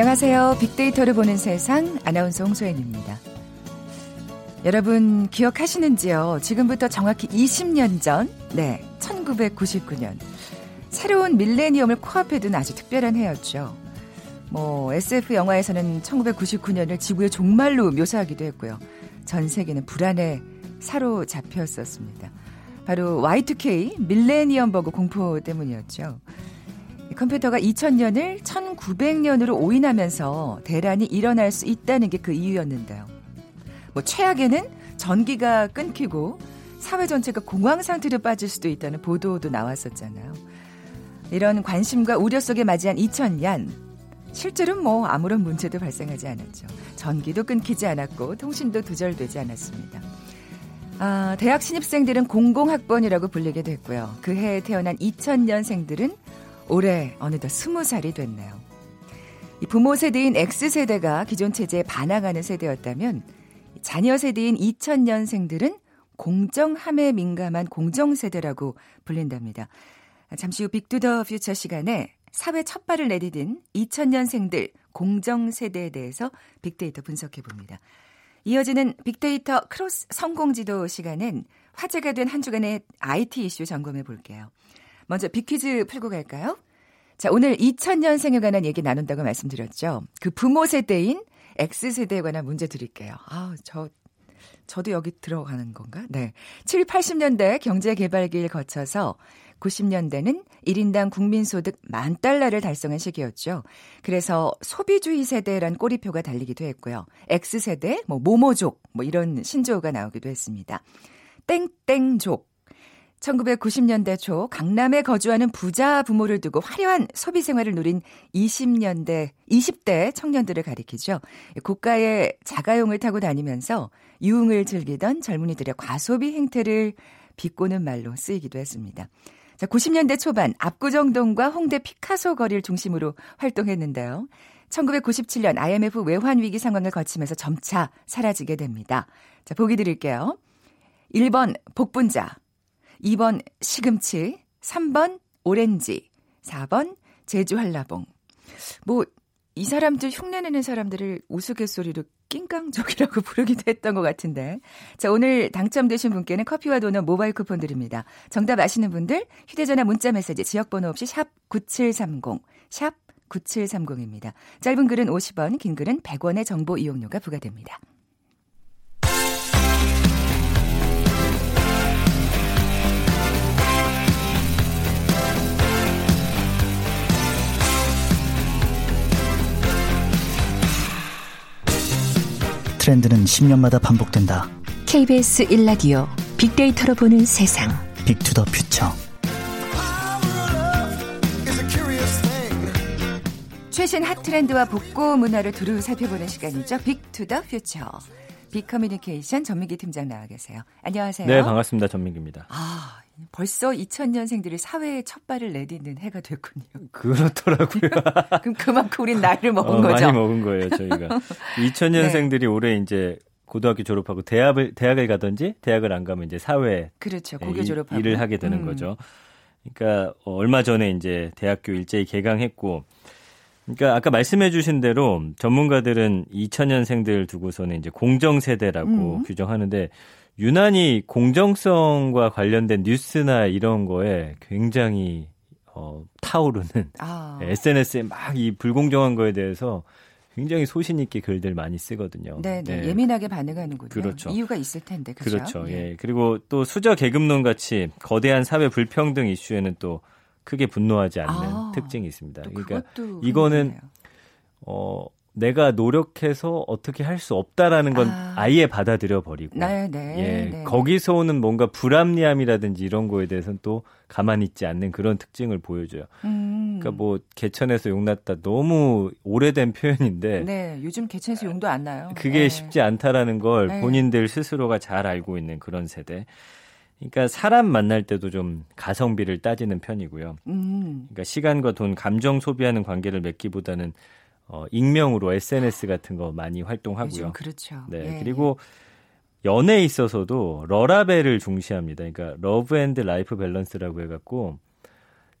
안녕하세요. 빅데이터를 보는 세상 아나운서 홍소연입니다. 여러분 기억하시는지요? 지금부터 정확히 20년 전, 네, 1999년. 새로운 밀레니엄을 코앞에 둔 아주 특별한 해였죠. 뭐 SF 영화에서는 1999년을 지구의 종말로 묘사하기도 했고요. 전 세계는 불안에 사로잡혔었습니다. 바로 Y2K 밀레니엄 버그 공포 때문이었죠. 컴퓨터가 2000년을 1900년으로 오인하면서 대란이 일어날 수 있다는 게 그 이유였는데요. 뭐 최악에는 전기가 끊기고 사회 전체가 공황 상태로 빠질 수도 있다는 보도도 나왔었잖아요. 이런 관심과 우려 속에 맞이한 2000년 실제로는 뭐 아무런 문제도 발생하지 않았죠. 전기도 끊기지 않았고 통신도 두절되지 않았습니다. 아, 대학 신입생들은 공공학번이라고 불리게 됐고요. 그 해에 태어난 2000년생들은 올해 어느덧 20살이 됐네요. 이 부모 세대인 X세대가 기존 체제에 반항하는 세대였다면 자녀 세대인 2000년생들은 공정함에 민감한 공정세대라고 불린답니다. 잠시 후 Big to the Future 시간에 사회 첫 발을 내디딘 2000년생들 공정세대에 대해서 빅데이터 분석해 봅니다. 이어지는 빅데이터 크로스 성공지도 시간엔 화제가 된 한 주간의 IT 이슈 점검해 볼게요. 먼저 빅퀴즈 풀고 갈까요? 자, 오늘 2000년생에 관한 얘기 나눈다고 말씀드렸죠. 그 부모 세대인 X세대에 관한 문제 드릴게요. 아, 저, 저도 여기 들어가는 건가? 네. 7, 80년대 경제개발기를 거쳐서 90년대는 1인당 국민소득 만 달러를 달성한 시기였죠. 그래서 소비주의 세대란 꼬리표가 달리기도 했고요. X세대, 뭐, 모모족, 뭐 이런 신조어가 나오기도 했습니다. 땡땡족. 1990년대 초 강남에 거주하는 부자 부모를 두고 화려한 소비 생활을 누린 20년대, 20대 청년들을 가리키죠. 고가의 자가용을 타고 다니면서 유흥을 즐기던 젊은이들의 과소비 행태를 비꼬는 말로 쓰이기도 했습니다. 자, 90년대 초반 압구정동과 홍대 피카소 거리를 중심으로 활동했는데요. 1997년 IMF 외환 위기 상황을 거치면서 점차 사라지게 됩니다. 자, 보기 드릴게요. 1번 복분자, 2번 시금치, 3번 오렌지, 4번 제주 한라봉. 뭐, 이 사람들 흉내내는 사람들을 우스갯소리로 낑깡족이라고 부르기도 했던 것 같은데. 자, 오늘 당첨되신 분께는 커피와 도넛 모바일 쿠폰 드립니다. 정답 아시는 분들 휴대전화 문자 메시지 지역번호 없이 샵 9730, 샵 9730입니다. 짧은 글은 50원, 긴 글은 100원의 정보 이용료가 부과됩니다. 트렌드는 10년마다 반복된다. KBS 1라디오 빅데이터로 보는 세상. 빅투더 퓨처. 최신 핫 트렌드와 복고 문화를 두루 살펴보는 시간이죠. Big to the Future. 빅커뮤니케이션 전민기 팀장 나와 계세요. 안녕하세요. 네, 반갑습니다. 전민기입니다. 아, 벌써 2000년생들이 사회에 첫 발을 내딛는 해가 됐군요. 그렇더라고요. 그럼 그만큼 우린 나이를 먹은 어, 거죠. 많이 먹은 거예요, 저희가. 2000년생들이 네. 올해 이제 고등학교 졸업하고 대학을 대학을 가든지 대학을 안 가면 이제 사회 그렇죠. 고교 졸업하고 일을 하게 되는 음. 거죠. 그러니까 어, 얼마 전에 이제 대학교 일제히 개강했고 그러니까 아까 말씀해 주신 대로 전문가들은 2000년생들 두고서는 이제 공정 세대라고 음. 규정하는데 유난히 공정성과 관련된 뉴스나 이런 거에 굉장히 어, 타오르는 아. SNS에 막 이 불공정한 거에 대해서 굉장히 소신 있게 글들 많이 쓰거든요. 네, 네. 네. 예민하게 반응하는군요. 그렇죠. 이유가 있을 텐데, 그렇죠? 그렇죠. 예. 예. 그리고 또 수저 계급론 같이 거대한 사회 불평등 이슈에는 또 크게 분노하지 않는 아, 특징이 있습니다. 그러니까 이거는 어 내가 노력해서 어떻게 할 수 없다라는 건 아. 예 받아들여 버리고 네, 네, 예, 네. 거기서 오는 뭔가 불합리함이라든지 이런 거에 대해서는 또 가만히 있지 않는 그런 특징을 보여줘요. 음. 그러니까 뭐 개천에서 용났다 너무 오래된 표현인데 네, 요즘 개천에서 용도 안 나요. 그게 네. 쉽지 않다라는 걸 네. 본인들 스스로가 잘 알고 있는 그런 세대. 그러니까 사람 만날 때도 좀 가성비를 따지는 편이고요. 음. 그러니까 시간과 돈, 감정 소비하는 관계를 맺기보다는 어, 익명으로 SNS 같은 거 많이 활동하고요. 그렇죠. 네. 예. 그리고 연애에 있어서도 러라밸을 중시합니다. 그러니까 love and life balance라고 해갖고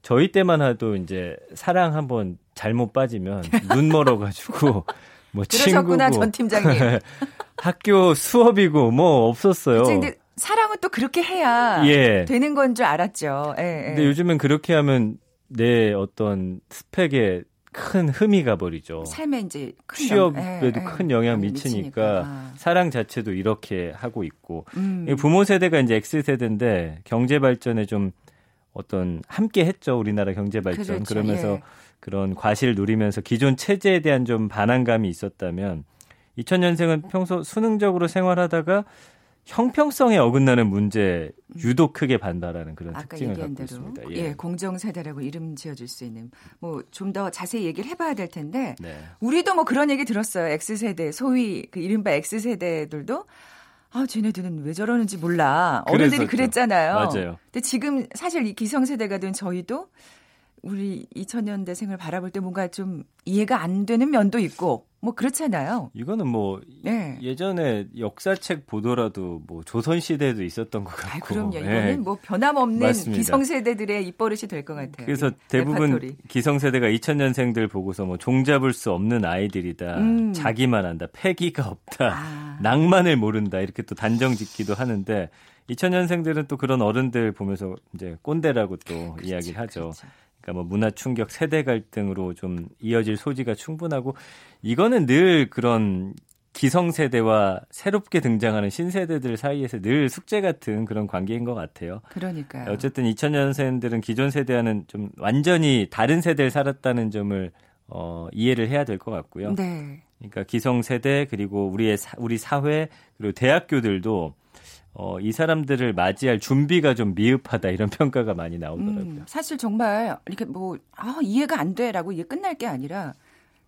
저희 때만 해도 이제 사랑 한번 잘못 빠지면 눈 멀어가지고 뭐 친구고 전 팀장님. 학교 수업이고 뭐 없었어요. 그치, 근데 사람은 또 그렇게 해야 예. 되는 건 줄 알았죠. 예, 예. 근데 요즘은 그렇게 하면 내 어떤 스펙에 큰 흠이 가버리죠. 삶에 이제 큰 취업에도 영- 예, 예. 큰 영향 미치니까 아. 사랑 자체도 이렇게 하고 있고 음. 이 부모 세대가 이제 X 세대인데 경제 발전에 좀 어떤 함께 했죠 우리나라 경제 발전 그렇죠, 그러면서 예. 그런 과실 누리면서 기존 체제에 대한 좀 반항감이 있었다면 2000년생은 평소 수능적으로 생활하다가 형평성에 어긋나는 문제 유독 크게 반발하는 그런 아까 특징을 얘기한 갖고 대로 있습니다. 예, 공정 세대라고 이름 지어줄 수 있는 뭐 좀 더 자세히 얘기를 해봐야 될 텐데 네. 우리도 뭐 그런 얘기 들었어요. X 세대 소위 그 이른바 X 세대들도 아 쟤네들은 왜 저러는지 몰라 어른들이 그랬었죠. 그랬잖아요. 맞아요. 근데 지금 사실 이 기성 세대가 된 저희도 우리 2000년대생을 바라볼 때 뭔가 좀 이해가 안 되는 면도 있고 뭐 그렇잖아요. 이거는 뭐 네. 예전에 역사책 보더라도 뭐 조선 시대에도 있었던 것 같고. 아, 그럼요. 예. 이거는 뭐 변함없는 맞습니다. 기성세대들의 입버릇이 될 것 같아요. 그래서 이 대부분 레파토리. 기성세대가 2000년생들 보고서 뭐 종잡을 수 없는 아이들이다. 음. 자기만 한다. 패기가 없다. 아. 낭만을 모른다. 이렇게 또 단정 짓기도 하는데 2000년생들은 또 그런 어른들 보면서 이제 꼰대라고 또 이야기를 하죠. 그렇죠. 그러니까 뭐 문화 충격, 세대 갈등으로 좀 이어질 소지가 충분하고 이거는 늘 그런 기성세대와 새롭게 등장하는 신세대들 사이에서 늘 숙제 같은 그런 관계인 것 같아요. 그러니까요. 어쨌든 2000년생들은 기존 세대와는 좀 완전히 다른 세대를 살았다는 점을 어, 이해를 해야 될 것 같고요. 네. 그러니까 기성세대 그리고 우리의 사, 우리 사회 그리고 대학교들도 어, 이 사람들을 맞이할 준비가 좀 미흡하다 이런 평가가 많이 나오더라고요. 음, 사실 정말 이렇게 뭐 아, 이해가 안 돼라고 이게 끝날 게 아니라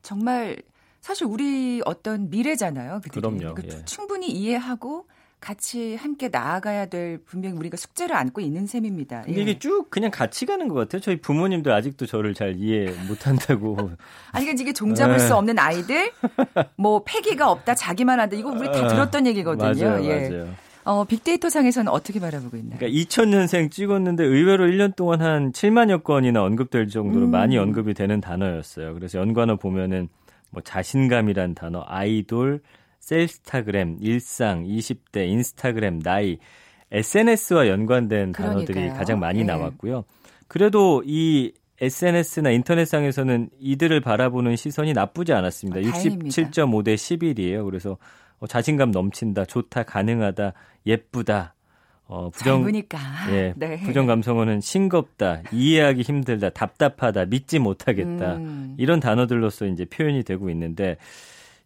정말 사실 우리 어떤 미래잖아요. 그들이. 그럼요, 그 예. 충분히 이해하고 같이 함께 나아가야 될 분명히 우리가 숙제를 안고 있는 셈입니다. 예. 이게 쭉 그냥 같이 가는 것 같아요. 저희 부모님도 아직도 저를 잘 이해 못한다고. 아니 그러니까 이게 종잡을 네. 수 없는 아이들, 뭐 패기가 없다, 자기만 한다. 이거 우리 다 들었던 얘기거든요. 아, 맞아요, 예. 맞아요. 어, 빅데이터 상에서는 어떻게 바라보고 있나요? 그러니까 2000년생 찍었는데 의외로 1년 동안 한 7만여 건이나 언급될 정도로 음. 많이 언급이 되는 단어였어요. 그래서 연관어 보면은 뭐 자신감이란 단어, 아이돌, 셀스타그램, 일상, 20대, 인스타그램, 나이, SNS와 연관된 단어들이 그러니까요. 가장 많이 예. 나왔고요. 그래도 이 SNS나 인터넷상에서는 이들을 바라보는 시선이 나쁘지 않았습니다. 아, 다행입니다. 67.5 대 11이에요. 그래서 어, 자신감 넘친다, 좋다, 가능하다, 예쁘다. 어, 부정 젊으니까. 예, 네. 부정 감성어는 싱겁다, 이해하기 힘들다, 답답하다, 믿지 못하겠다. 음. 이런 단어들로서 이제 표현이 되고 있는데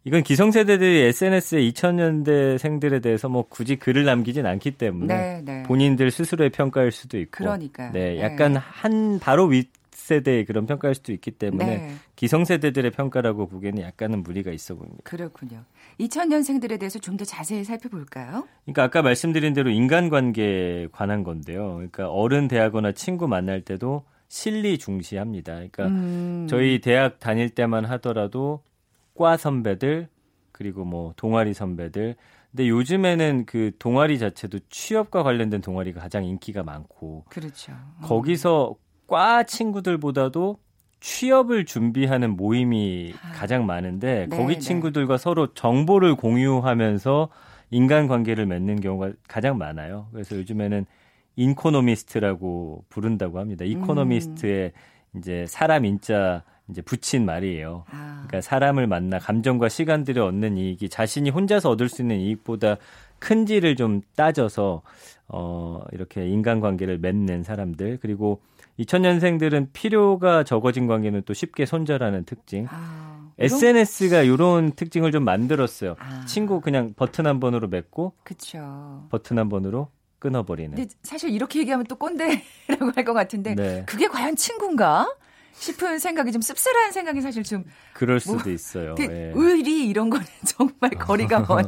이건 기성세대들이 SNS에 2000년대 생들에 대해서 뭐 굳이 글을 남기진 않기 때문에 네, 네. 본인들 스스로의 평가일 수도 있고 그러니까. 네, 약간 한 바로 윗 세대의 그런 평가일 수도 있기 때문에 네. 기성세대들의 평가라고 보기에는 약간은 무리가 있어 보입니다. 그렇군요. 2000년생들에 대해서 좀 더 자세히 살펴볼까요? 그러니까 아까 말씀드린 대로 인간관계에 관한 건데요. 그러니까 어른 대하거나 친구 만날 때도 실리 중시합니다. 그러니까 음. 저희 대학 다닐 때만 하더라도 과 선배들 그리고 뭐 동아리 선배들 근데 요즘에는 그 동아리 자체도 취업과 관련된 동아리가 가장 인기가 많고 그렇죠. 거기서 과 친구들보다도 취업을 준비하는 모임이 아. 가장 많은데 네, 거기 네. 친구들과 서로 정보를 공유하면서 인간관계를 맺는 경우가 가장 많아요. 그래서 요즘에는 인코노미스트라고 부른다고 합니다. 이코노미스트의 이제 사람 인자 이제 붙인 말이에요. 아, 그러니까 사람을 만나 감정과 시간들을 얻는 이익이 자신이 혼자서 얻을 수 있는 이익보다 큰지를 좀 따져서 어 이렇게 인간관계를 맺는 사람들 그리고 2000년생들은 필요가 적어진 관계는 또 쉽게 손절하는 특징. 아, SNS가 이런 특징을 좀 만들었어요. 아. 친구 그냥 버튼 한 번으로 맺고 그렇죠. 버튼 한 번으로 끊어버리는. 근데 사실 이렇게 얘기하면 또 꼰대라고 할 것 같은데 네. 그게 과연 친구인가 싶은 생각이 좀 씁쓸한 생각이 사실 좀 그럴 수도 뭐, 있어요. 그 예. 의리 이런 거는 정말 거리가 먼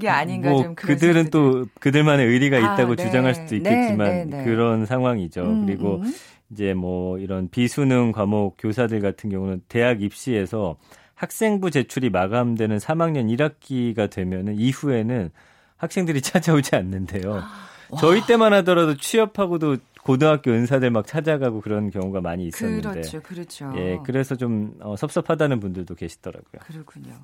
게 아닌가 뭐 좀 그들은. 또 그들만의 의리가 아, 있다고 네. 주장할 수도 네, 있겠지만 네, 네. 그런 상황이죠. 음, 그리고 음. 이제 뭐 이런 비수능 과목 교사들 같은 경우는 대학 입시에서 학생부 제출이 마감되는 3학년 1학기가 되면은 이후에는 학생들이 찾아오지 않는데요. 저희 때만 하더라도 취업하고도 고등학교 은사들 막 찾아가고 그런 경우가 많이 있었는데. 그렇죠, 그렇죠. 예, 그래서 좀 어, 섭섭하다는 분들도 계시더라고요. 그렇군요.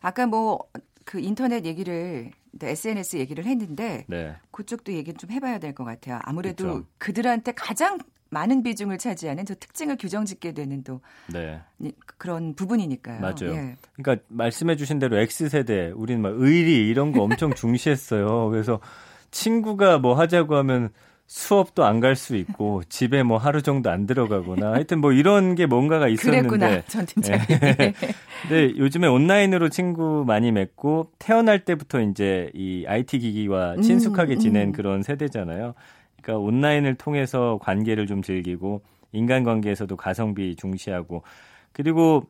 아까 뭐 그 인터넷 얘기를 SNS 얘기를 했는데 네. 그쪽도 얘기 좀 해봐야 될 것 같아요. 아무래도 그쵸. 그들한테 가장 많은 비중을 차지하는 저 특징을 규정짓게 되는 또 네. 이- 그런 부분이니까요. 맞아요. 예. 그러니까 말씀해주신 대로 X세대, 우리는 막 의리 이런 거 엄청 중시했어요. 그래서 친구가 뭐 하자고 하면 수업도 안 갈 수 있고 집에 뭐 하루 정도 안 들어가거나 하여튼 뭐 이런 게 뭔가가 있었는데 그랬구나, 전 팀장님. 근데 요즘에 온라인으로 친구 많이 맺고 태어날 때부터 이제 이 IT 기기와 음, 친숙하게 지낸 음. 그런 세대잖아요. 그러니까 온라인을 통해서 관계를 좀 즐기고 인간관계에서도 가성비 중시하고 그리고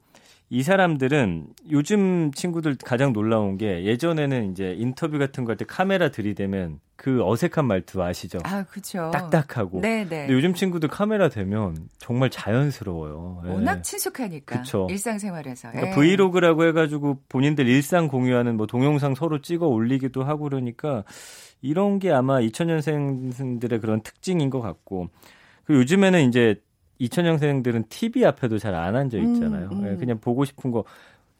이 사람들은 요즘 친구들 가장 놀라운 게 예전에는 이제 인터뷰 같은 거 할 때 카메라 들이대면 그 어색한 말투 아시죠? 아, 그렇죠. 딱딱하고. 네, 네. 요즘 친구들 카메라 되면 정말 자연스러워요. 예. 워낙 친숙하니까 그쵸. 일상생활에서. 그러니까 예. 브이로그라고 해가지고 본인들 일상 공유하는 뭐 동영상 서로 찍어 올리기도 하고 그러니까 이런 게 아마 2000년생들의 그런 특징인 것 같고 그리고 요즘에는 이제 2000년생들은 TV 앞에도 잘 안 앉아 있잖아요. 음, 음. 예, 그냥 보고 싶은 거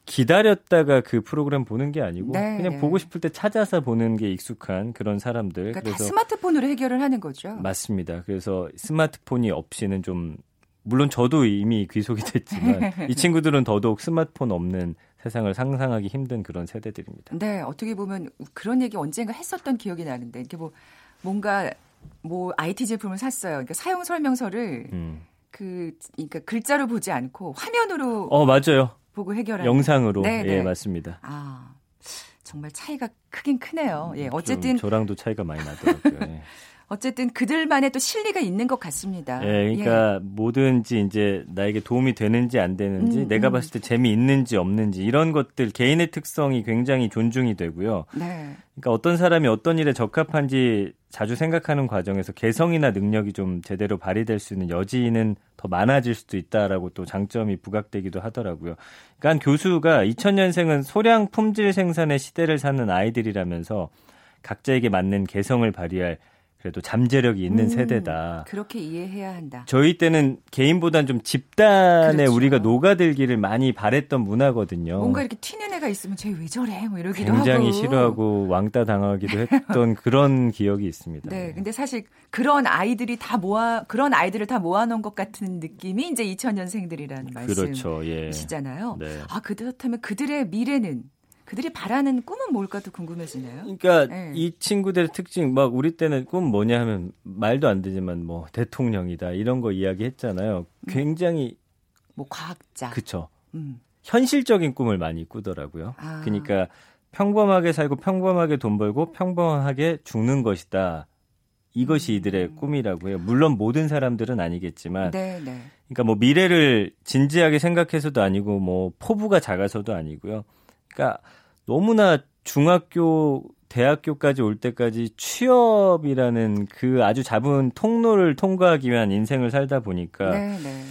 기다렸다가 그 프로그램 보는 게 아니고 네, 그냥 네. 보고 싶을 때 찾아서 보는 게 익숙한 그런 사람들. 그러니까 다 그래서 스마트폰으로 해결을 하는 거죠. 맞습니다. 그래서 스마트폰이 없이는 좀 물론 저도 이미 귀속이 됐지만 이 친구들은 더더욱 스마트폰 없는 세상을 상상하기 힘든 그런 세대들입니다. 네, 어떻게 보면 그런 얘기 언젠가 했었던 기억이 나는데 이렇게 뭐 뭔가 뭐 IT 제품을 샀어요. 그러니까 사용 설명서를 음. 그 그러니까 글자로 보지 않고 화면으로 어 맞아요. 보고 해결하는. 영상으로 네, 예 네. 맞습니다. 아 정말 차이가 크긴 크네요. 예, 좀 어쨌든 저랑도 차이가 많이 나더라고요. 예. 어쨌든 그들만의 또 실리가 있는 것 같습니다. 예, 그러니까 뭐든지 이제 나에게 도움이 되는지 안 되는지 음, 내가 음. 봤을 때 재미 있는지 없는지 이런 것들 개인의 특성이 굉장히 존중이 되고요. 예. 네. 그러니까 어떤 사람이 어떤 일에 적합한지 자주 생각하는 과정에서 개성이나 능력이 좀 제대로 발휘될 수 있는 여지는 더 많아질 수도 있다라고 또 장점이 부각되기도 하더라고요. 그러니까 한 교수가 2000년생은 소량 품질 생산의 시대를 사는 아이들이라면서 각자에게 맞는 개성을 발휘할 그래도 잠재력이 있는 음, 세대다. 그렇게 이해해야 한다. 저희 때는 개인보단 좀 집단에 그렇죠. 우리가 녹아들기를 많이 바랬던 문화거든요. 뭔가 이렇게 튀는 애가 있으면 쟤 왜 저래? 뭐 이러기도 굉장히 하고. 싫어하고 왕따 당하기도 했던 그런 기억이 있습니다. 네, 근데 사실 그런 아이들이 다 모아 그런 아이들을 다 모아 놓은 것 같은 느낌이 이제 2000년생들이라는 그렇죠. 예. 말씀이시잖아요. 네. 아 그렇다면 그들의 미래는 그들이 바라는 꿈은 뭘까도 궁금해지네요. 그러니까 네. 이 친구들의 특징 막 우리 때는 꿈 뭐냐 하면 말도 안 되지만 뭐 대통령이다 이런 거 이야기했잖아요. 굉장히 뭐 과학자. 그쵸 음. 현실적인 꿈을 많이 꾸더라고요. 아. 그러니까 평범하게 살고 평범하게 돈 벌고 평범하게 죽는 것이다. 이것이 이들의 꿈이라고 해요. 물론 모든 사람들은 아니겠지만 네, 네. 그러니까 뭐 미래를 진지하게 생각해서도 아니고 뭐 포부가 작아서도 아니고요. 그러니까 너무나 중학교 대학교까지 올 때까지 취업이라는 그 아주 잡은 통로를 통과하기 위한 인생을 살다 보니까 네, 네.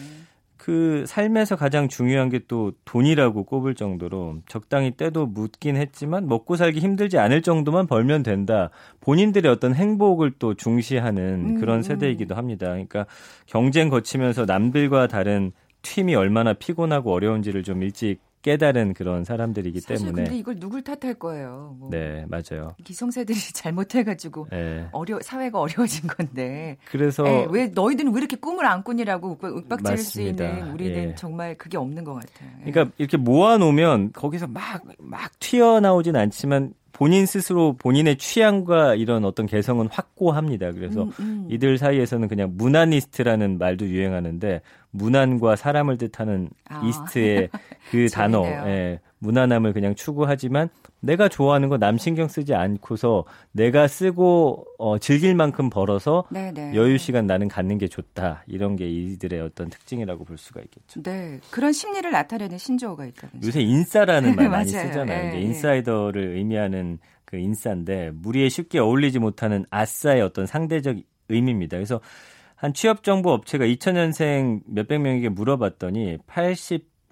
그 삶에서 가장 중요한 게 또 돈이라고 꼽을 정도로 적당히 때도 묻긴 했지만 먹고 살기 힘들지 않을 정도만 벌면 된다. 본인들의 어떤 행복을 또 중시하는 음, 그런 음. 세대이기도 합니다. 그러니까 경쟁 거치면서 남들과 다른 팀이 얼마나 피곤하고 어려운지를 좀 일찍 깨달은 그런 사람들이기 사실 때문에 근데 이걸 누굴 탓할 거예요. 뭐 네 맞아요. 기성세들이 잘못해가지고 네. 어려 사회가 어려워진 건데 그래서 예, 왜 너희들은 왜 이렇게 꿈을 안 꾸니라고 윽박- 윽박지를 수. 있는 우리는 예. 정말 그게 없는 것 같아요. 예. 그러니까 이렇게 모아놓으면 거기서 막, 막 튀어나오진 않지만 본인 스스로 본인의 취향과 이런 어떤 개성은 확고합니다. 그래서 음, 음. 이들 사이에서는 그냥 무난이스트라는 말도 유행하는데 무난과 사람을 뜻하는 아. 이스트의 그 단어. 예, 무난함을 그냥 추구하지만 내가 좋아하는 거 남 신경 쓰지 않고서 내가 쓰고 어, 즐길 만큼 벌어서 네, 네. 여유 시간 나는 갖는 게 좋다. 이런 게 이들의 어떤 특징이라고 볼 수가 있겠죠. 네, 그런 심리를 나타내는 신조어가 있다면서요. 요새 인싸라는 말 많이. 쓰잖아요. 예. 인사이더를 의미하는 그 인싸인데 무리에 쉽게 어울리지 못하는 아싸의 어떤 상대적 의미입니다. 그래서 한 취업 정보 업체가 2000년생 몇백 명에게 물어봤더니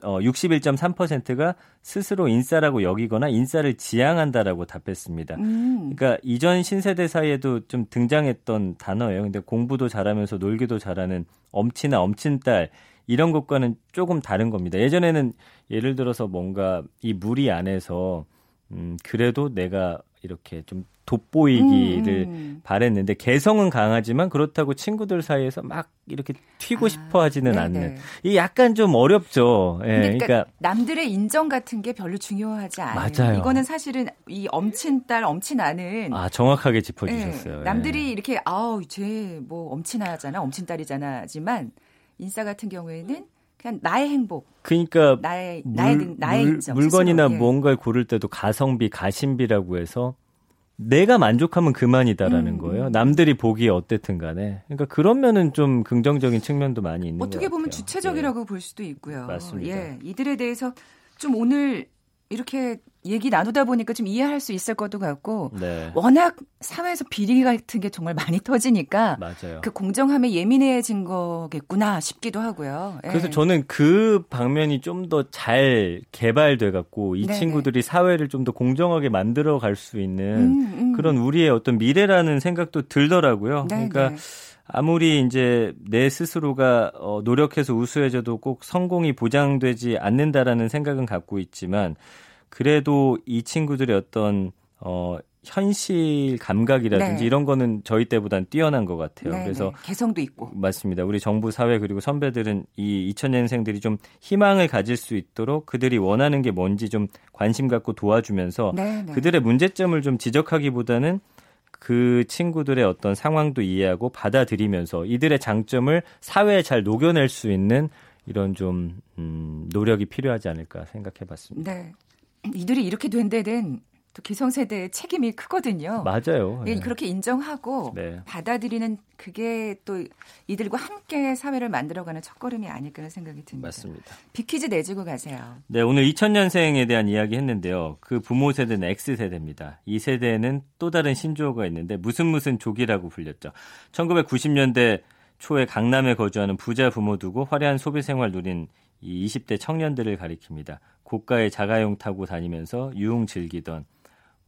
어, 61.3%가 스스로 인싸라고 여기거나 인싸를 지향한다라고 답했습니다. 음. 그러니까 이전 신세대 사이에도 좀 등장했던 단어예요. 근데 공부도 잘하면서 놀기도 잘하는 엄친아, 엄친딸 이런 것과는 조금 다른 겁니다. 예전에는 예를 들어서 뭔가 이 무리 안에서 음, 그래도 내가 이렇게 좀 돋보이기를 음, 음. 바랬는데 개성은 강하지만 그렇다고 친구들 사이에서 막 이렇게 튀고 아, 싶어 하지는 네네. 않는. 이 약간 좀 어렵죠. 예. 그러니까, 그러니까, 남들의 인정 같은 게 별로 중요하지 않아요. 맞아요. 이거는 사실은 이 엄친 딸, 엄친 아는 아, 정확하게 짚어 주셨어요. 예. 남들이 예. 이렇게 아우, 쟤 뭐 엄친아잖아, 엄친 딸이잖아지만 인싸 같은 경우에는 그냥 나의 행복. 그러니까 나의 나의 물, 나의 물, 인정, 물건이나 스스로, 예. 뭔가를 고를 때도 가성비, 가심비라고 해서 내가 만족하면 그만이다라는 음, 거예요. 음. 남들이 보기에 어땠든 간에. 그러니까 그런 면은 좀 긍정적인 측면도 많이 있는 어떻게 보면 주체적이라고 예. 볼 수도 있고요. 맞습니다. 예. 이들에 대해서 좀 오늘 이렇게 얘기 나누다 보니까 좀 이해할 수 있을 것도 같고 네. 워낙 사회에서 비리 같은 게 정말 많이 터지니까 맞아요. 그 공정함에 예민해진 거겠구나 싶기도 하고요. 예. 그래서 저는 그 방면이 좀 더 잘 개발돼 갖고 이 네네. 친구들이 사회를 좀 더 공정하게 만들어 갈 수 있는 음, 음. 그런 우리의 어떤 미래라는 생각도 들더라고요. 네네. 그러니까 아무리 이제 내 스스로가 어, 노력해서 우수해져도 꼭 성공이 보장되지 않는다라는 생각은 갖고 있지만 그래도 이 친구들의 어떤 어 현실 감각이라든지 네. 이런 거는 저희 때보단 뛰어난 것 같아요. 네, 그래서 네. 개성도 있고 맞습니다. 우리 정부 사회 그리고 선배들은 이 2000년생들이 좀 희망을 가질 수 있도록 그들이 원하는 게 뭔지 좀 관심 갖고 도와주면서 네, 네. 그들의 문제점을 좀 지적하기보다는 그 친구들의 어떤 상황도 이해하고 받아들이면서 이들의 장점을 사회에 잘 녹여낼 수 있는 이런 좀 음, 노력이 필요하지 않을까 생각해 봤습니다. 네. 이들이 이렇게 된 데는 또 기성세대의 책임이 크거든요. 맞아요. 네. 그렇게 인정하고 네. 받아들이는 그게 또 이들과 함께 사회를 만들어가는 첫걸음이 아닐까 하는 생각이 듭니다. 맞습니다. 비퀴즈 내주고 가세요. 네, 오늘 2000년생에 대한 이야기 했는데요. 그 부모 세대는 X세대입니다. 이 세대에는 또 다른 신조어가 있는데 무슨 무슨 족이라고 불렸죠. 1990년대 초에 강남에 거주하는 부자 부모 두고 화려한 소비 생활 누린 이 20대 청년들을 가리킵니다. 고가의 자가용 타고 다니면서 유흥 즐기던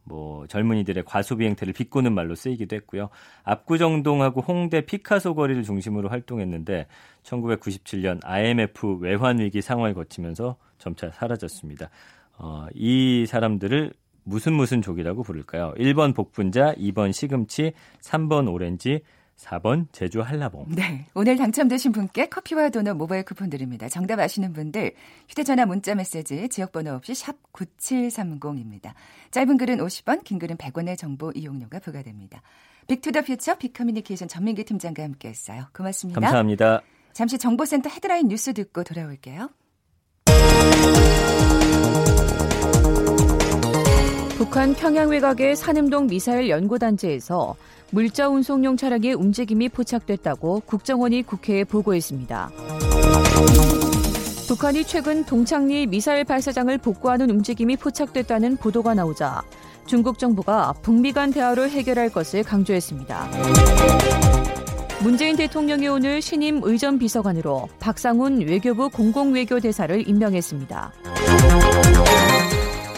뭐 젊은이들의 과소비 행태를 비꼬는 말로 쓰이기도 했고요. 압구정동하고 홍대 피카소 거리를 중심으로 활동했는데 1997년 IMF 외환 위기 상황을 거치면서 점차 사라졌습니다. 어, 이 사람들을 무슨 무슨 족이라고 부를까요? 1번 복분자, 2번 시금치, 3번 오렌지, 4번 제주 한라봉. 네. 오늘 당첨되신 분께 커피와 도넛 모바일 쿠폰 드립니다. 정답 아시는 분들 휴대전화 문자 메시지 지역번호 없이 샵 9730입니다. 짧은 글은 50원, 긴 글은 100원의 정보 이용료가 부과됩니다. 빅투더퓨처 빅커뮤니케이션 전민기 팀장과 함께했어요. 고맙습니다. 감사합니다. 잠시 정보센터 헤드라인 뉴스 듣고 돌아올게요. 북한 평양 외곽의 산음동 미사일 연구단지에서 물자 운송용 차량의 움직임이 포착됐다고 국정원이 국회에 보고했습니다. 북한이 최근 동창리 미사일 발사장을 복구하는 움직임이 포착됐다는 보도가 나오자 중국 정부가 북미 간 대화로 해결할 것을 강조했습니다. 문재인 대통령이 오늘 신임 의전 비서관으로 박상훈 외교부 공공외교대사를 임명했습니다.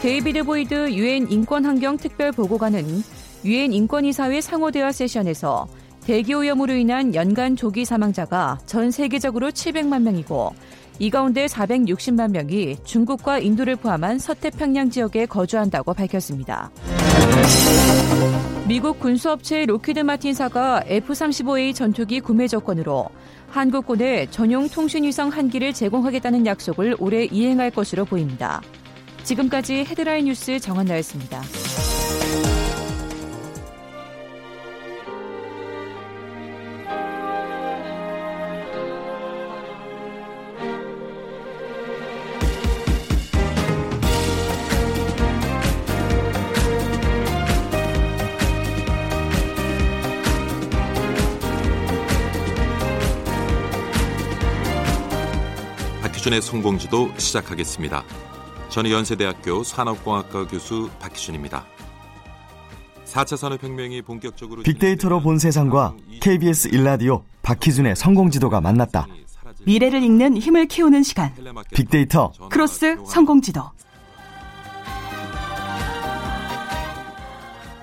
데이비드 보이드 유엔 인권환경 특별보고관은 유엔 인권이사회 상호대화 세션에서 대기오염으로 인한 연간 조기 사망자가 전 세계적으로 700만 명이고 이 가운데 460만 명이 중국과 인도를 포함한 서태평양 지역에 거주한다고 밝혔습니다. 미국 군수업체 록히드 마틴사가 F-35A 전투기 구매 조건으로 한국군에 전용 통신위성 한 기를 제공하겠다는 약속을 올해 이행할 것으로 보입니다. 지금까지 헤드라인 뉴스 정한나였습니다. 박희준의 성공지도 시작하겠습니다. 저는 연세대학교 산업공학과 교수 박희준입니다. 4차 산업혁명이 본격적으로 빅데이터로 본 세상과 KBS 일라디오 박희준의 성공지도가 만났다. 미래를 읽는 힘을 키우는 시간. 빅데이터 크로스 성공지도.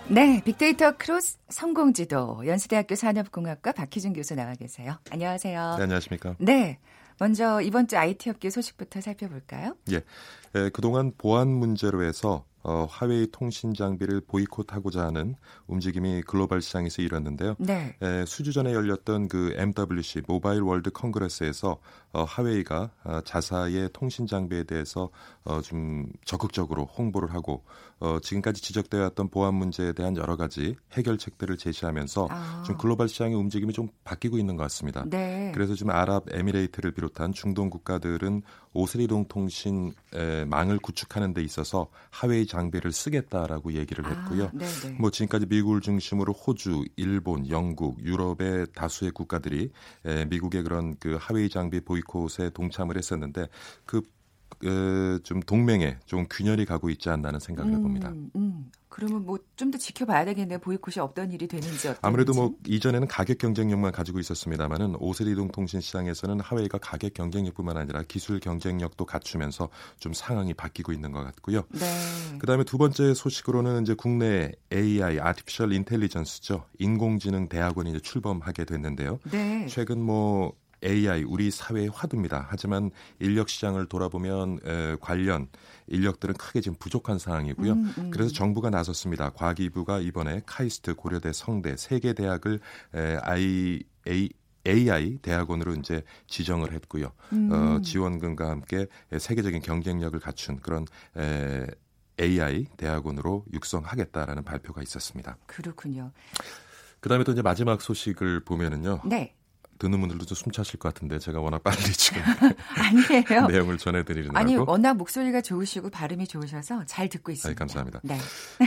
네, 빅데이터 크로스 성공지도 연세대학교 산업공학과 박희준 교수 나와 계세요. 안녕하세요. 네, 안녕하십니까? 네. 먼저 이번 주 IT 업계 소식부터 살펴볼까요? 예. 에, 그동안 보안 문제로 해서 어, 화웨이 통신 장비를 보이콧하고자 하는 움직임이 글로벌 시장에서 일었는데요. 네. 에, 수주 전에 열렸던 그 MWC Mobile World Congress에서 어, 화웨이가 어, 자사의 통신 장비에 대해서 어, 좀 적극적으로 홍보를 하고 어, 지금까지 지적되어 왔던 보안 문제에 대한 여러 가지 해결책들을 제시하면서 아. 좀 글로벌 시장의 움직임이 좀 바뀌고 있는 것 같습니다. 네. 그래서 지금 아랍에미레이트를 비롯한 중동 국가들은 오스리동 통신 망을 구축하는 데 있어서 하웨이 장비를 쓰겠다라고 얘기를 했고요. 아. 뭐 지금까지 미국을 중심으로 호주, 일본, 영국, 유럽의 다수의 국가들이 에, 미국의 그런 그 하웨이 장비 보이콧에 동참을 했었는데 그 그, 좀 동맹에 좀 균열이 가고 있지 않나는 생각을 해봅니다. 음, 음. 그러면 뭐 좀 더 지켜봐야 되겠네요. 보이콧이 없던 일이 되는지 어떤지. 아무래도 뭐 이전에는 가격 경쟁력만 가지고 있었습니다만은 오세리 이동 통신 시장에서는 하웨이가 가격 경쟁력뿐만 아니라 기술 경쟁력도 갖추면서 좀 상황이 바뀌고 있는 것 같고요. 네. 그다음에 두 번째 소식으로는 이제 국내 AI, 아티피셜 인텔리전스죠. 인공지능 대학원이 이제 출범하게 됐는데요. 네. 최근 뭐 AI 우리 사회의 화두입니다. 하지만 인력 시장을 돌아보면 에, 관련 인력들은 크게 지금 부족한 상황이고요. 음, 음. 그래서 정부가 나섰습니다. 과기부가 이번에 카이스트, 고려대, 성대 세 개 대학을 에, I, A, AI 대학원으로 이제 지정을 했고요. 음. 어, 지원금과 함께 세계적인 경쟁력을 갖춘 그런 에, AI 대학원으로 육성하겠다라는 발표가 있었습니다. 그렇군요. 그다음에 또 이제 마지막 소식을 보면은요. 네. 듣는 분들도 좀 숨차실 것 같은데 제가 워낙 빨리 지금 아니에요. 내용을 전해드리느라고. 아니 워낙 목소리가 좋으시고 발음이 좋으셔서 잘 듣고 있습니다. 아이, 감사합니다. 네.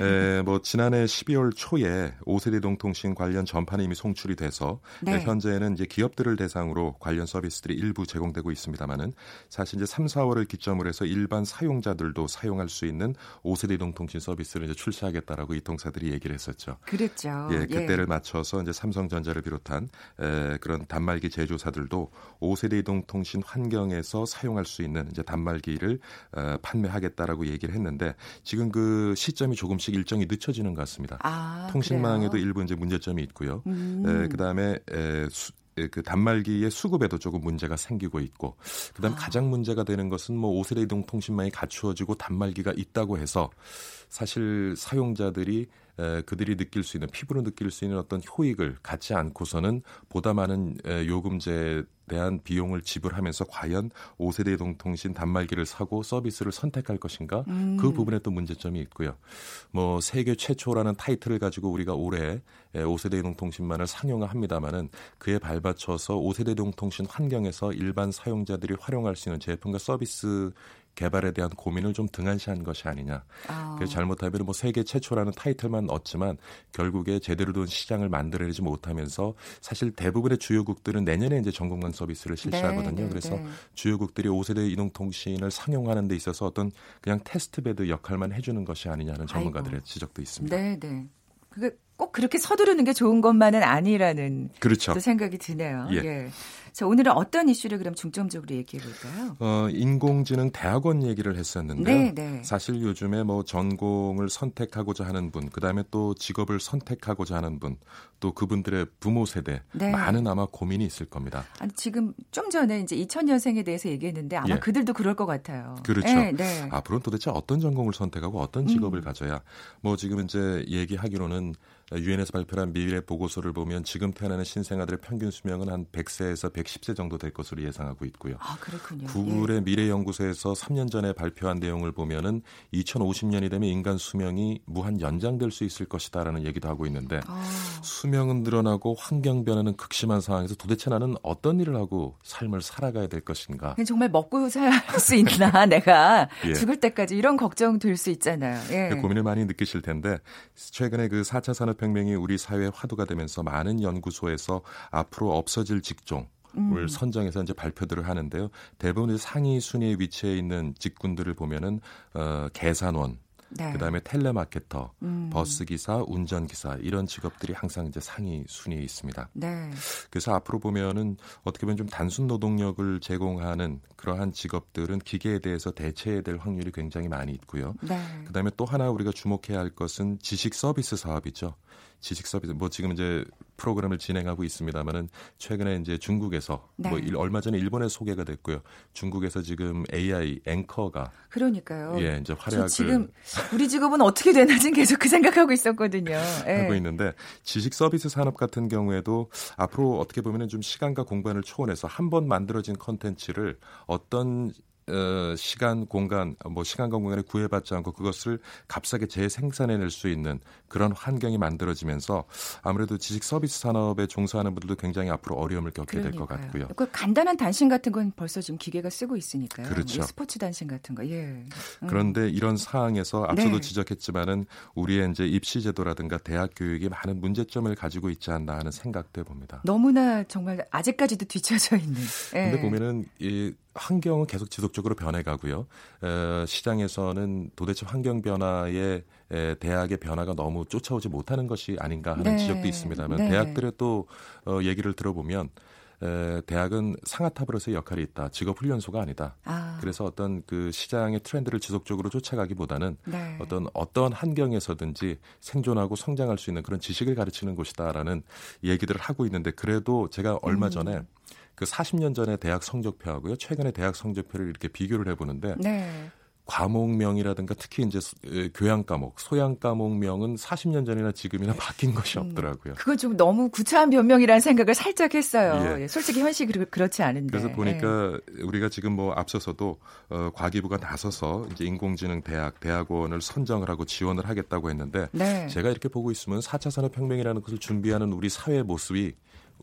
에, 뭐 지난해 12월 초에 오세대 동 통신 관련 전판이 이미 송출이 돼서 네. 에, 현재는 이제 기업들을 대상으로 관련 서비스들이 일부 제공되고 있습니다만은 사실 이제 3, 4월을 기점으로 해서 일반 사용자들도 사용할 수 있는 오세대 동 통신 서비스를 이제 출시하겠다라고 이 통사들이 얘기를 했었죠. 그랬죠. 예, 그때를 맞춰서 이제 삼성전자를 비롯한 에, 그런 단 말기 제조사들도 5세대 이동 통신 환경에서 사용할 수 있는 이제 단말기를 어, 판매하겠다라고 얘기를 했는데 지금 그 시점이 조금씩 일정이 늦춰지는 것 같습니다. 아, 통신망에도 그래요? 일부 이제 문제점이 있고요. 음. 에, 그다음에 에, 수, 에, 그 단말기의 수급에도 조금 문제가 생기고 있고 그다음 아. 가장 문제가 되는 것은 뭐 5세대 이동 통신망이 갖추어지고 단말기가 있다고 해서 사실 사용자들이 에, 그들이 느낄 수 있는 피부로 느낄 수 있는 어떤 효익을 갖지 않고서는 보다 많은 에, 요금제에 대한 비용을 지불하면서 과연 5세대 이동통신 단말기를 사고 서비스를 선택할 것인가 음. 그 부분에 또 문제점이 있고요. 뭐 세계 최초라는 타이틀을 가지고 우리가 올해 에, 5세대 이동통신만을 상용화합니다마는 그에 발맞춰서 5세대 이동통신 환경에서 일반 사용자들이 활용할 수 있는 제품과 서비스 개발에 대한 고민을 좀 등한시한 것이 아니냐. 아. 그래서 잘못하면 뭐 세계 최초라는 타이틀만 얻지만 결국에 제대로 된 시장을 만들어내지 못하면서 사실 대부분의 주요국들은 내년에 이제 전국망 서비스를 실시하거든요. 네, 네, 그래서 네. 주요국들이 5세대 이동통신을 상용하는 데 있어서 어떤 그냥 testbed 역할만 해주는 것이 아니냐는 전문가들의 아이고. 지적도 있습니다. 네, 네. 그게 꼭 그렇게 서두르는 게 좋은 것만은 아니라는 그렇죠. 또 생각이 드네요. 예. 자, 오늘은 어떤 이슈를 그럼 중점적으로 얘기해 볼까요? 어, 인공지능 대학원 얘기를 했었는데요. 네, 네. 사실 요즘에 뭐 전공을 선택하고자 하는 분, 그다음에 또 직업을 선택하고자 하는 분, 또 그분들의 부모 세대 네. 많은 아마 고민이 있을 겁니다. 아니, 지금 좀 전에 이제 2000년생에 대해서 얘기했는데 아마 예. 그들도 그럴 것 같아요. 그렇죠. 네, 네. 앞으로는 도대체 어떤 전공을 선택하고 어떤 직업을 음. 가져야 뭐 지금 이제 얘기하기로는 유엔에서 발표한 미래 보고서를 보면 지금 태어나는 신생아들의 평균 수명은 한 100세에서 110세 정도 될 것으로 예상하고 있고요. 아, 그렇군요. 구글의 미래 연구소에서 3년 전에 발표한 내용을 보면은 2050년이 되면 인간 수명이 무한 연장될 수 있을 것이다라는 얘기도 하고 있는데 예. 아, 수명은 늘어나고 환경 변화는 극심한 상황에서 도대체 나는 어떤 일을 하고 삶을 살아가야 될 것인가? 정말 먹고 살 수 있나 내가 예. 죽을 때까지 이런 걱정 들 수 있잖아요. 예. 고민을 많이 느끼실 텐데 최근에 그 4차 산업 혁명이 우리 사회의 화두가 되면서 많은 연구소에서 앞으로 없어질 직종 을 음. 선정해서 이제 발표들을 하는데요. 대부분 상위 순위에 위치해 있는 직군들을 보면은 어, 계산원, 네. 그다음에 텔레마케터, 음. 버스 기사, 운전 기사 이런 직업들이 항상 이제 상위 순위에 있습니다. 네. 그래서 앞으로 보면은 어떻게 보면 좀 단순 노동력을 제공하는 그러한 직업들은 기계에 대해서 대체해야 될 확률이 굉장히 많이 있고요. 네. 그다음에 또 하나 우리가 주목해야 할 것은 지식 서비스 사업이죠. 지식 서비스 뭐 지금 이제 프로그램을 진행하고 있습니다만은 최근에 이제 중국에서 네. 뭐 일- 얼마 전에 일본에 소개가 됐고요. 중국에서 지금 AI 앵커가 그러니까요. 예 이제 저 활약을 지금 우리 직업은 어떻게 되나 지금 계속 그 생각하고 있었거든요. 예. 하고 있는데 지식 서비스 산업 같은 경우에도 앞으로 어떻게 보면은 좀 시간과 공간을 초월해서 한 번 만들어진 컨텐츠를 어떤 어, 시간, 공간, 뭐 시간과 공간에 구애받지 않고 그것을 값싸게 재생산해낼 수 있는 그런 환경이 만들어지면서 아무래도 지식 서비스 산업에 종사하는 분들도 굉장히 앞으로 어려움을 겪게 될 것. 같고요. 그 간단한 단신 같은 건 벌써 지금 기계가 쓰고 있으니까요. 그렇죠. 예, 스포츠 단신 같은 거. 예. 음. 그런데 이런 상황에서 앞서도 네. 지적했지만은 우리의 이제 입시 제도라든가 대학 교육이 많은 문제점을 가지고 있지 않나 하는 생각도 해봅니다. 너무나 정말 아직까지도 뒤쳐져 있는. 예. 근데 보면은 이 환경은 계속 지속적으로 변해가고요. 에, 시장에서는 도대체 환경 변화에 에, 대학의 변화가 너무 쫓아오지 못하는 것이 아닌가 하는 네. 지적도 있습니다만 네. 대학들의 또 어, 얘기를 들어보면 에, 대학은 상하탑으로서의 역할이 있다. 직업 훈련소가 아니다. 아, 그래서 어떤 그 시장의 트렌드를 지속적으로 쫓아가기보다는 네. 어떤 어떤 환경에서든지 생존하고 성장할 수 있는 그런 지식을 가르치는 곳이다라는 얘기들을 하고 있는데 그래도 제가 얼마 음. 전에 그 40년 전에 대학 성적표하고요 최근에 대학 성적표를 이렇게 비교를 해보는데 네. 과목명이라든가 특히 이제 교양 과목, 소양 과목명은 40년 전이나 지금이나 바뀐 것이 음. 없더라고요. 그건 좀 너무 구차한 변명이라는 생각을 살짝 했어요. 예. 예, 솔직히 현실이 그렇- 그렇지 않은데. 그래서 예. 보니까 우리가 지금 뭐 앞서서도 어, 과기부가 나서서 이제 인공지능 대학, 대학원을 선정을 하고 지원을 하겠다고 했는데 네. 제가 이렇게 보고 있으면 4차 산업혁명이라는 것을 준비하는 우리 사회의 모습이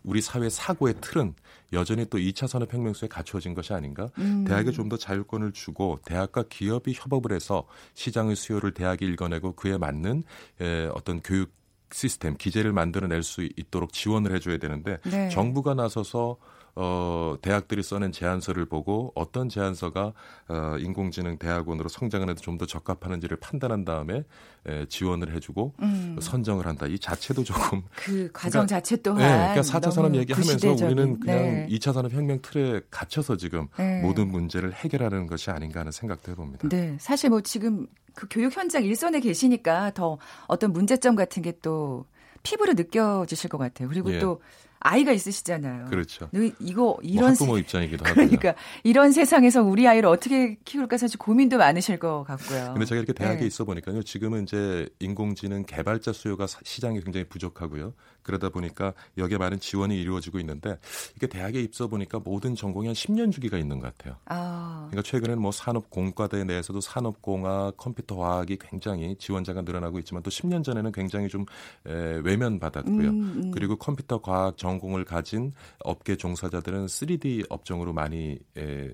우리 사회 사고의 틀은 여전히 또 2차 산업혁명 속에 갖추어진 것이 아닌가? 음. 대학에 좀 더 자율권을 주고 대학과 기업이 협업을 해서 시장의 수요를 대학이 읽어내고 그에 맞는 에, 어떤 교육 시스템 기제를 만들어낼 수 있도록 지원을 해줘야 되는데 네. 정부가 나서서 어, 대학들이 써낸 제안서를 보고 어떤 제안서가 어, 인공지능 대학원으로 성장하는 데 좀 더 적합하는지를 판단한 다음에 에, 지원을 해주고 음. 선정을 한다. 이 자체도 조금 그 과정 그러니까- 자체 또한 네, 그러니까 4차 산업 얘기하면서 구시대적인, 우리는 그냥 네. 2차 산업 혁명 틀에 갇혀서 지금 네. 모든 문제를 해결하는 것이 아닌가 하는 생각도 해봅니다. 네, 사실 뭐 지금 그 교육 현장 일선에 계시니까 더 어떤 문제점 같은 게 또 피부로 느껴지실 것 같아요. 그리고 예. 또 아이가 있으시잖아요. 그렇죠. 너 이거 뭐 이런 학부모 세- 입장이기도 하고요. 그러니까 이런 세상에서 우리 아이를 어떻게 키울까 사실 고민도 많으실 것 같고요. 근데 제가 이렇게 대학에 네. 있어 보니까요. 지금은 이제 인공지능 개발자 수요가 사- 시장이 굉장히 부족하고요. 그러다 보니까 여기에 많은 지원이 이루어지고 있는데 이게 대학에 입서 보니까 모든 전공이 한 10년 주기가 있는 것 같아요. 아, 그러니까 최근에는 뭐 산업공과대 내에서도 산업공학, 컴퓨터화학이 굉장히 지원자가 늘어나고 있지만 또 10년 전에는 굉장히 좀 에, 외면받았고요. 음, 음. 그리고 컴퓨터 과학 전 공을 가진 업계 종사자들은 3D 업종으로 많이 에,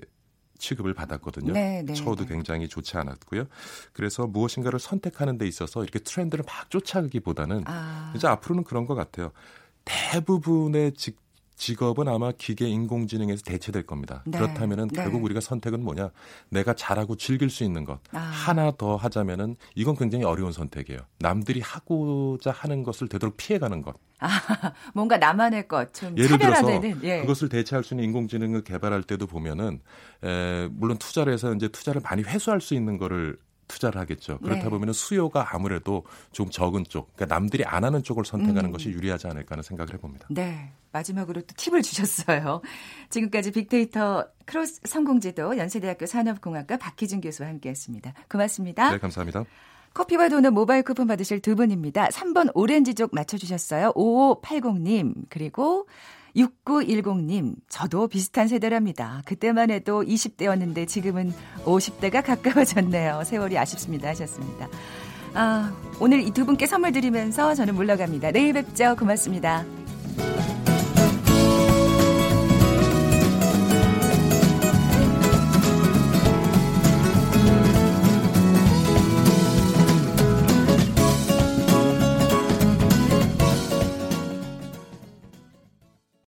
취급을 받았거든요. 네, 네, 처우도 네. 굉장히 좋지 않았고요. 그래서 무엇인가를 선택하는 데 있어서 이렇게 트렌드를 막 쫓아가기보다는 아, 이제 앞으로는 그런 것 같아요. 대부분의 직, 직업은 아마 기계 인공지능에서 대체될 겁니다. 네. 그렇다면은 네. 결국 우리가 선택은 뭐냐? 내가 잘하고 즐길 수 있는 것 아. 하나 더 하자면은 이건 굉장히 어려운 선택이에요. 남들이 하고자 하는 것을 되도록 피해가는 것. 아, 뭔가 나만의 것 좀 예를 들어서 예. 그것을 대체할 수 있는 인공지능을 개발할 때도 보면은 에, 물론 투자를 해서 이제 투자를 많이 회수할 수 있는 거를 투자를 하겠죠. 그렇다 네. 보면 수요가 아무래도 좀 적은 쪽, 그러니까 남들이 안 하는 쪽을 선택하는 음. 것이 유리하지 않을까 하는 생각을 해봅니다. 네. 마지막으로 또 팁을 주셨어요. 지금까지 빅데이터 크로스 성공지도 연세대학교 산업공학과 박희준 교수와 함께했습니다. 고맙습니다. 네, 감사합니다. 커피와 도넛 모바일 쿠폰 받으실 두 분입니다. 3번 오렌지족 맞춰주셨어요. 5580님, 그리고 6910님, 저도 비슷한 세대랍니다. 그때만 해도 20대였는데 지금은 50대가 가까워졌네요. 세월이 아쉽습니다. 하셨습니다. 아, 오늘 이 두 분께 선물 드리면서 저는 물러갑니다. 내일 뵙죠. 고맙습니다.